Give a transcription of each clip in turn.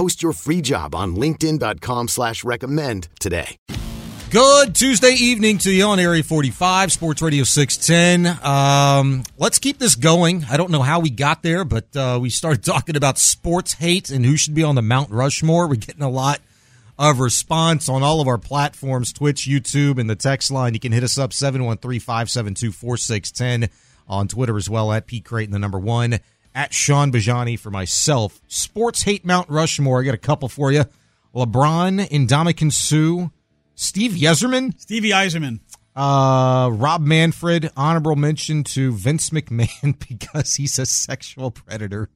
Post your free job on linkedin.com slash recommend today. Good Tuesday evening to you on Area 45, Sports Radio 610. Um, let's keep this going. I don't know how we got there, but uh, we started talking about sports hate and who should be on the Mount Rushmore. We're getting a lot of response on all of our platforms Twitch, YouTube, and the text line. You can hit us up 713 572 4610 on Twitter as well at Pete Creighton, the number one, at Shaun Bijani for myself. Sports hate Mount Rushmore. I got a couple for you. LeBron, Ndamukong Suh, Steve Yzerman, Stevie Yzerman. uh, Rob Manfred, honorable mention to Vince McMahon because he's a sexual predator.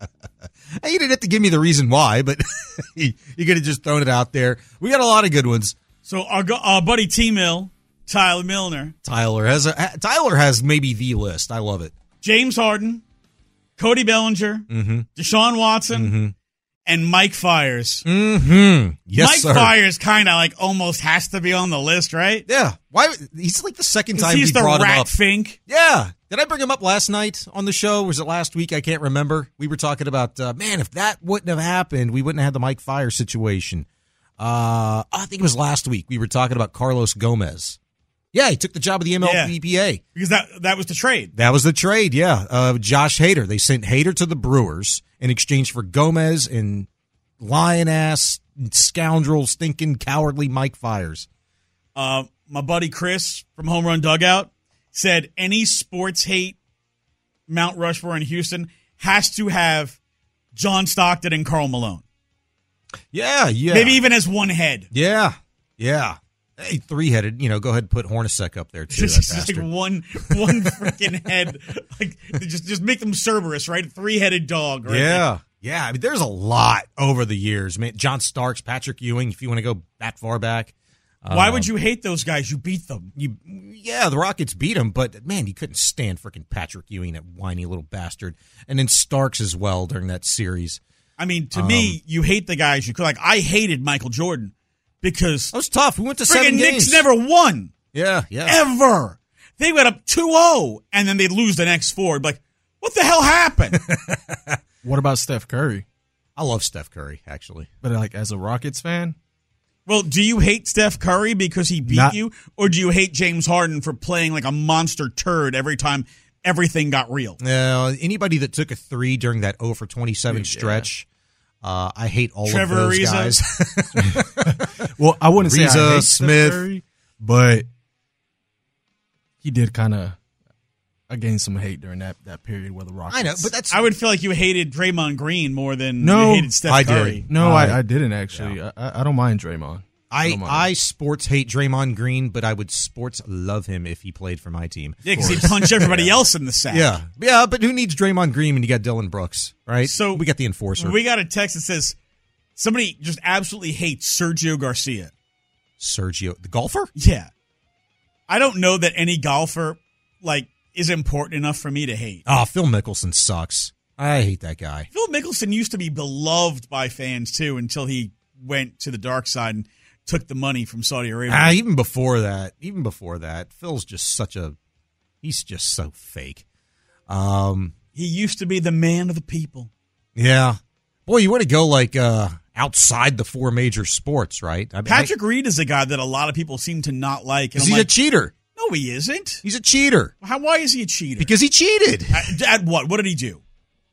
you didn't have to give me the reason why, but you could have just thrown it out there. We got a lot of good ones. So our, our buddy T Mill, Tyler Milner, Tyler has a Tyler has maybe the list. I love it. James Harden, Cody Bellinger, Mm-hmm. Deshaun Watson, and Mike Fiers. Mm-hmm. Yes, Mike sir. Fiers kind of like almost has to be on the list, right? Yeah. Why? He's like the second time he's we the brought him up. fink. Yeah. Did I bring him up last night on the show? Was it last week? I can't remember. We were talking about, uh, man, if that wouldn't have happened, we wouldn't have had the Mike Fire situation. Uh, I think it was last week. We were talking about Carlos Gomez. Yeah, he took the job of the MLBPA. because that that was the trade. That was the trade, yeah. Uh, Josh Hader. They sent Hader to the Brewers in exchange for Gomez and lion ass, scoundrel, stinking, cowardly Mike Fiers. Uh, my buddy Chris from Home Run Dugout said any sports hate Mount Rushmore in Houston has to have John Stockton and Karl Malone. Yeah, yeah. Maybe even as one head. Yeah, yeah. Hey, three headed. You know, go ahead and put Hornacek up there too. Just, just like one one freaking head. Like just just make them Cerberus, right? Three headed dog, right? yeah, yeah. I mean, there's a lot over the years, man. John Starks, Patrick Ewing. If you want to go that far back, Why Um, would you hate those guys? You beat them. you? Yeah, the Rockets beat them, but man, you couldn't stand freaking Patrick Ewing, that whiny little bastard, and then Starks as well during that series. I mean, to Um, me, you hate the guys you could like. I hated Michael Jordan because That was tough. We went to seven friggin' games. Knicks never won Yeah, yeah. ever. They went up 2-0 and then they'd lose the next four. Like, what the hell happened? What about Steph Curry? I love Steph Curry actually. But like as a Rockets fan, well, do you hate Steph Curry because he beat Not- you, or do you hate James Harden for playing like a monster turd every time everything got real? Uh, anybody that took a three during that 0 for 27 stretch, uh, I hate all Trevor of those Ariza. guys. well, I wouldn't say I hate Steph Smith. Curry, but he did kind of I gained some hate during that that period where the Rockets. I know, but that's I would feel like you hated Draymond Green more than No, you hated Steph I did. No, I- I, I didn't actually. I, I don't mind Draymond. I don't. I sports hate Draymond Green, but I would sports love him if he played for my team. Yeah, because he punched everybody else in the sack. Yeah, yeah, but who needs Draymond Green when you got Dillon Brooks, right? So we got the enforcer, We got a text that says somebody just absolutely hates Sergio Garcia. Sergio, the golfer. Yeah. I don't know that any golfer like is important enough for me to hate. Oh, Phil Mickelson sucks. I hate that guy. Phil Mickelson used to be beloved by fans too until he went to the dark side and took the money from Saudi Arabia. Ah, even before that, even before that, Phil's just such a he's just so fake. Um, he used to be the man of the people. yeah, boy, you want to go like uh outside the four major sports, right? I mean, Patrick Reed is a guy that a lot of people seem to not like. And because I'm he's a cheater. no, he isn't. He's a cheater How? Why is he a cheater? because he cheated. at, at what? What did he do?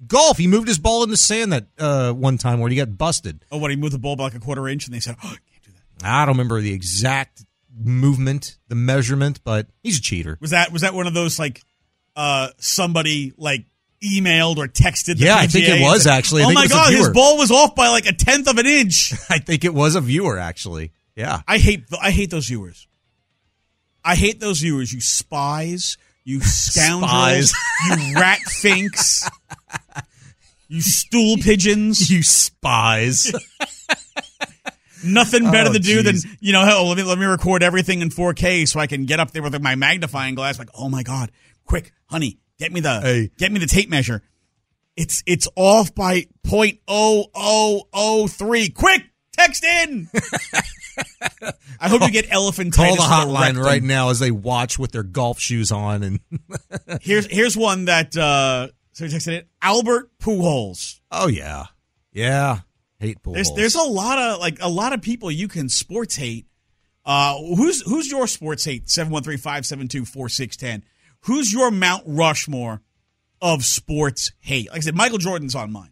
Golf. He moved his ball in the sand that uh one time where he got busted. Oh, what? He moved the ball by like a quarter inch, and they said, "Oh, you can't do that." I don't remember the exact movement, the measurement, but he's a cheater. Was that was that one of those like uh somebody like emailed or texted? The Yeah, I think it was said, actually. Oh my it was a god, his ball was off by like a tenth of an inch. I think it was a viewer actually. Yeah. I hate I hate those viewers. I hate those viewers. You spies. You scoundrels. You rat finks. You stool pigeons. You spies. Nothing better Oh, to do than you know. Hell, let me let me record everything in 4K so I can get up there with my magnifying glass. Like, oh my god, quick, honey, get me the Hey. get me the tape measure. It's it's off by point oh oh oh three. Quick, text in. I hope you get elephantitis. Call the hotline right now as they watch with their golf shoes on and Here's here's one that uh so he texted it. Albert Pujols. Oh yeah. Yeah. Hate pool. There's there's a lot of like a lot of people you can sports hate. Uh who's who's your sports hate? 713-572-4610. Who's your Mount Rushmore of sports hate? Like I said, Michael Jordan's on mine.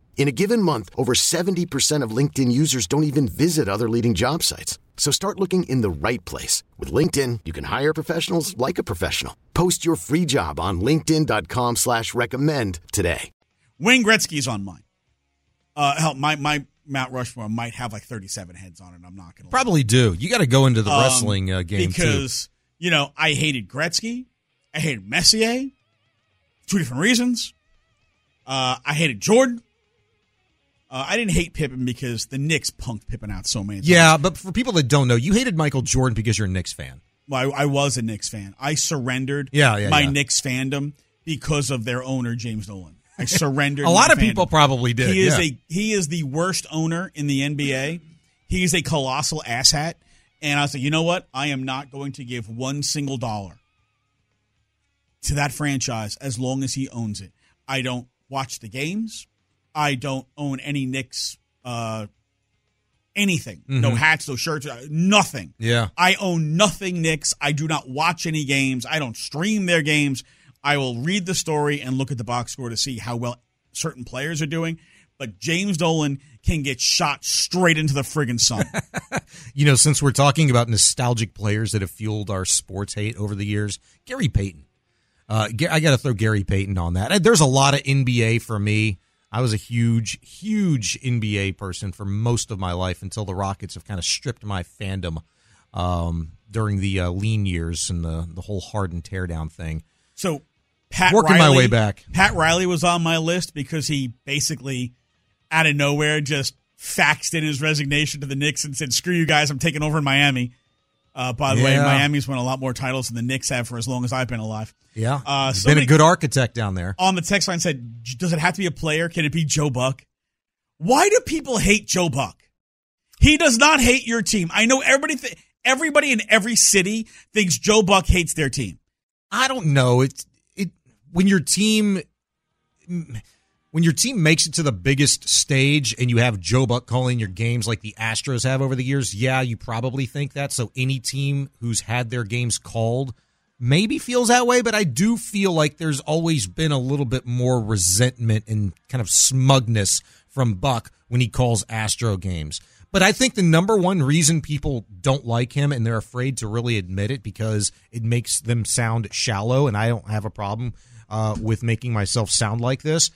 In a given month, over 70% of LinkedIn users don't even visit other leading job sites. So start looking in the right place. With LinkedIn, you can hire professionals like a professional. Post your free job on linkedin.com slash recommend today. Wayne Gretzky's on mine. Uh hell, my my Mount Rushmore might have like 37 heads on it. I'm not gonna. Probably do. You got to go into the Um, wrestling uh, game too. because you know I hated Gretzky, I hated Messier, two different reasons. Uh, I hated Jordan. Uh, I didn't hate Pippen because the Knicks punked Pippen out so many times. Yeah, but for people that don't know, you hated Michael Jordan because you're a Knicks fan. Well, I, I was a Knicks fan. I surrendered Yeah, yeah, my yeah. Knicks fandom because of their owner James Dolan. I surrendered. A lot of people probably did. He is yeah. a he is the worst owner in the NBA. He is a colossal asshat. And I was like, you know what? I am not going to give one single dollar to that franchise as long as he owns it. I don't watch the games. I don't own any Knicks uh anything. No hats, no shirts, uh, nothing. Mm-hmm. yeah. I own nothing Knicks. I do not watch any games. I don't stream their games. I will read the story and look at the box score to see how well certain players are doing. But James Dolan can get shot straight into the friggin' sun. You know, since we're talking about nostalgic players that have fueled our sports hate over the years, Gary Payton. Uh, I got to throw Gary Payton on that. Uh, There's a lot of NBA for me. I was a huge, huge NBA person for most of my life until the Rockets have kind of stripped my fandom um, during the uh, lean years and the the whole Harden teardown thing. So Pat Working my Riley- way back. Pat Riley was on my list because he basically out of nowhere just faxed in his resignation to the Knicks and said, "Screw you guys, I'm taking over in Miami." Uh, by the way, Miami's won a lot more titles than the Knicks have for as long as I've been alive. Yeah, Uh, somebody- been a good architect down there. on the text line said, "Does it have to be a player? Can it be Joe Buck?" Why do people hate Joe Buck? He does not hate your team. I know everybody. Th- everybody in every city thinks Joe Buck hates their team. I don't know. It it when your team when your team makes it to the biggest stage and you have Joe Buck calling your games like the Astros have over the years, yeah, you probably think that. So any team who's had their games called maybe feels that way, but I do feel like there's always been a little bit more resentment and kind of smugness from Buck when he calls Astro games. But I think the number one reason people don't like him and they're afraid to really admit it because it makes them sound shallow, and I don't have a problem uh, with making myself sound like this.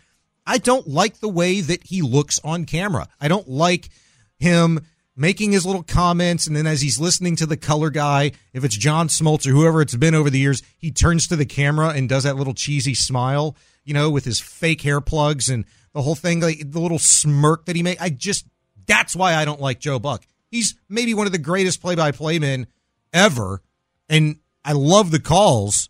I don't like the way that he looks on camera. I don't like him making his little comments, and then as he's listening to the color guy, if it's John Smoltz or whoever it's been over the years, he turns to the camera and does that little cheesy smile, you know, with his fake hair plugs and the whole thing, like the little smirk that he made. I just that's why I don't like Joe Buck. He's maybe one of the greatest play-by-play men ever, and I love the calls,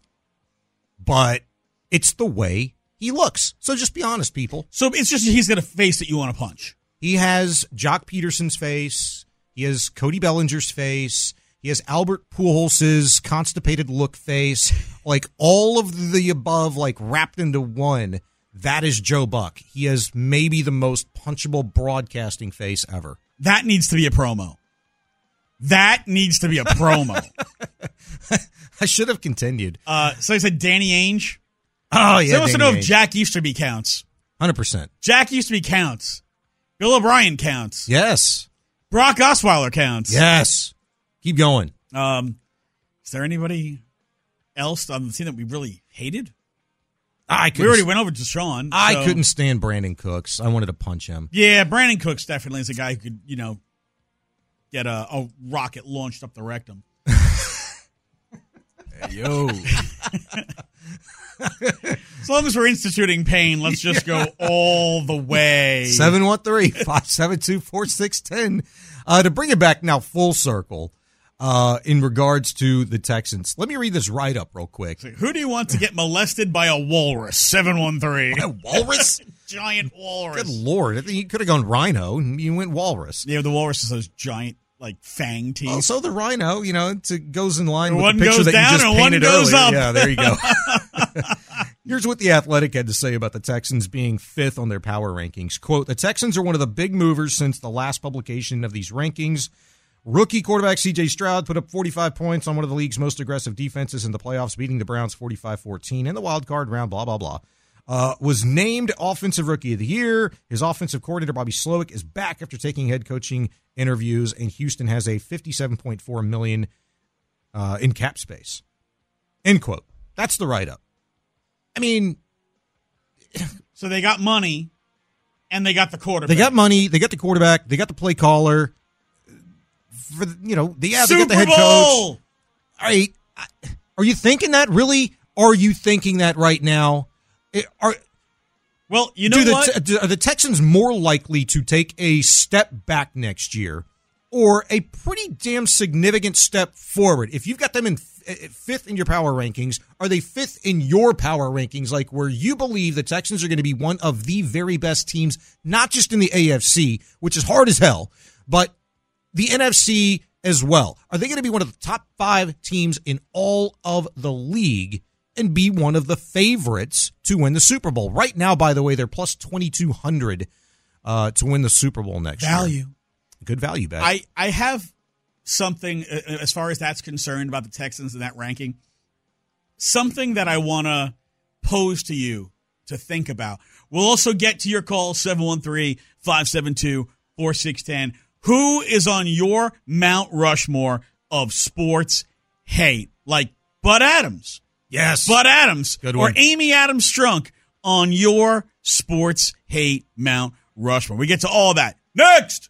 but it's the way he looks. So just be honest, people. So it's just he's got a face that you want to punch. He has Joc Pederson's face. He has Cody Bellinger's face. He has Albert Pujols' constipated look face. Like all of the above, like wrapped into one. That is Joe Buck. He has maybe the most punchable broadcasting face ever. That needs to be a promo. That needs to be a promo. I should have continued. Uh, so I said Danny Ainge. Oh yeah, so wants to know if. Jack Easterby counts. Hundred percent. Jack Easterby counts. Bill O'Brien counts. Yes. Brock Osweiler counts. Yes. Keep going. Um, is there anybody else on the team that we really hated? I We already went over to Sean. I so- couldn't stand Brandin Cooks. I wanted to punch him. Yeah, Brandin Cooks definitely is a guy who could, you know, get a, a rocket launched up the rectum. Yo. As long as we're instituting pain, let's just go all the way. 713-572-4610. Uh, to bring it back now full circle uh, in regards to the Texans. Let me read this write up real quick. Who do you want to get molested by a walrus? 713. A walrus? Giant walrus. Good lord. I think you could have gone rhino and you went walrus. Yeah, the walrus is those giant, like, fang teeth. Also, the rhino, you know, it goes in line The with one the picture goes that down you just and one painted goes earlier. up. Yeah, there you go. Here's what the Athletic had to say about the Texans being fifth on their power rankings. Quote, the Texans are one of the big movers since the last publication of these rankings. Rookie quarterback CJ Stroud put up 45 points on one of the league's most aggressive defenses in the playoffs, beating the Browns 45 14 in the wild card round, blah, blah, blah. Uh, was named Offensive Rookie of the Year. His offensive coordinator, Bobby Slowik, is back after taking head coaching interviews, and Houston has a 57.4 million uh, in cap space. End quote. That's the write up. I mean, So they got money and they got the quarterback. they got money, they got the quarterback, they got the play caller. For the, you know, the, yeah, Super they got the head coach. Bowl! All right, are you thinking that really? Are you thinking that right now? Eh, are Well, you know do the, what? Te- are the Texans more likely to take a step back next year, or a pretty damn significant step forward? If you've got them in eh, fifth in your power rankings, are they fifth in your power rankings? Like where you believe the Texans are going to be one of the very best teams, not just in the AFC, which is hard as hell, but the NFC as well. Are they going to be one of the top five teams in all of the league and be one of the favorites to win the Super Bowl? Right now, by the way, they're plus 2,200 uh, to win the Super Bowl next year. Value. Good value bet. I, I have something uh, as far as that's concerned about the Texans in that ranking. Something that I want to pose to you to think about. We'll also get to your call 713 572 4610. Who is on your Mount Rushmore of sports hate? Like Bud Adams. yes. Bud Adams Good or. Amy Adams Strunk on your sports hate Mount Rushmore. We get to all that next.